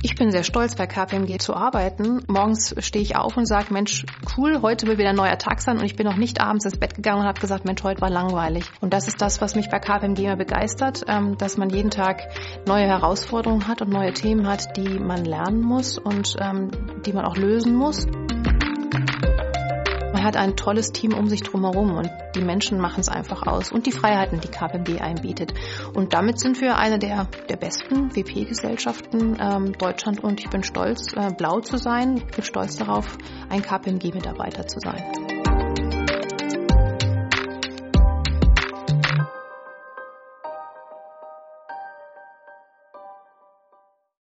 Ich bin sehr stolz, bei KPMG zu arbeiten. Morgens stehe ich auf und sage, Mensch, cool, heute will wieder ein neuer Tag sein und ich bin noch nicht abends ins Bett gegangen und habe gesagt, Mensch, heute war langweilig. Und das ist das, was mich bei KPMG immer begeistert, ähm, dass man jeden Tag neue Herausforderungen hat und neue Themen hat, die man lernen muss und ähm, die man auch lösen muss. Man hat ein tolles Team um sich drumherum und die Menschen machen es einfach aus und die Freiheiten, die KPMG einbietet. Und damit sind wir eine der, der besten WP-Gesellschaften ähm, Deutschland und ich bin stolz, äh, blau zu sein, bin stolz darauf, ein KPMG-Mitarbeiter zu sein.